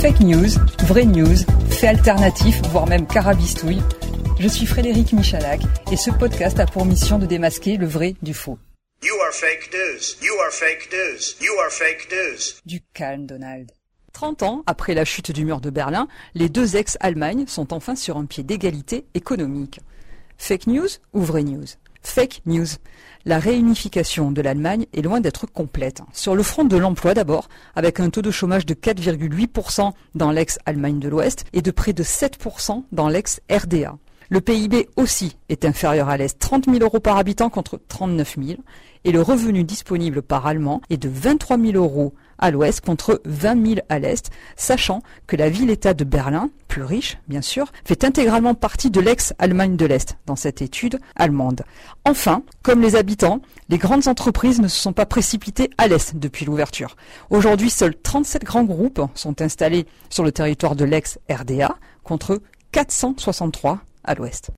Fake news, vraie news, fait alternatif, voire même carabistouille. Je suis Frédéric Michalak et ce podcast a pour mission de démasquer le vrai du faux. You are fake news. You are fake news. You are fake news. Du calme, Donald. 30 ans après la chute du mur de Berlin, les deux ex-Allemagne sont enfin sur un pied d'égalité économique. Fake news ou vraie news? Fake news. La réunification de l'Allemagne est loin d'être complète. Sur le front de l'emploi d'abord, avec un taux de chômage de 4,8% dans l'ex-Allemagne de l'Ouest et de près de 7% dans l'ex-RDA. Le PIB aussi est inférieur à l'Est, 30 000 euros par habitant contre 39 000, et le revenu disponible par Allemand est de 23 000 euros à l'Ouest contre 20 000 à l'Est, sachant que la ville-État de Berlin, plus riche bien sûr, fait intégralement partie de l'ex-Allemagne de l'Est dans cette étude allemande. Enfin, comme les habitants, les grandes entreprises ne se sont pas précipitées à l'Est depuis l'ouverture. Aujourd'hui, seuls 37 grands groupes sont installés sur le territoire de l'ex-RDA contre 463 à l'ouest.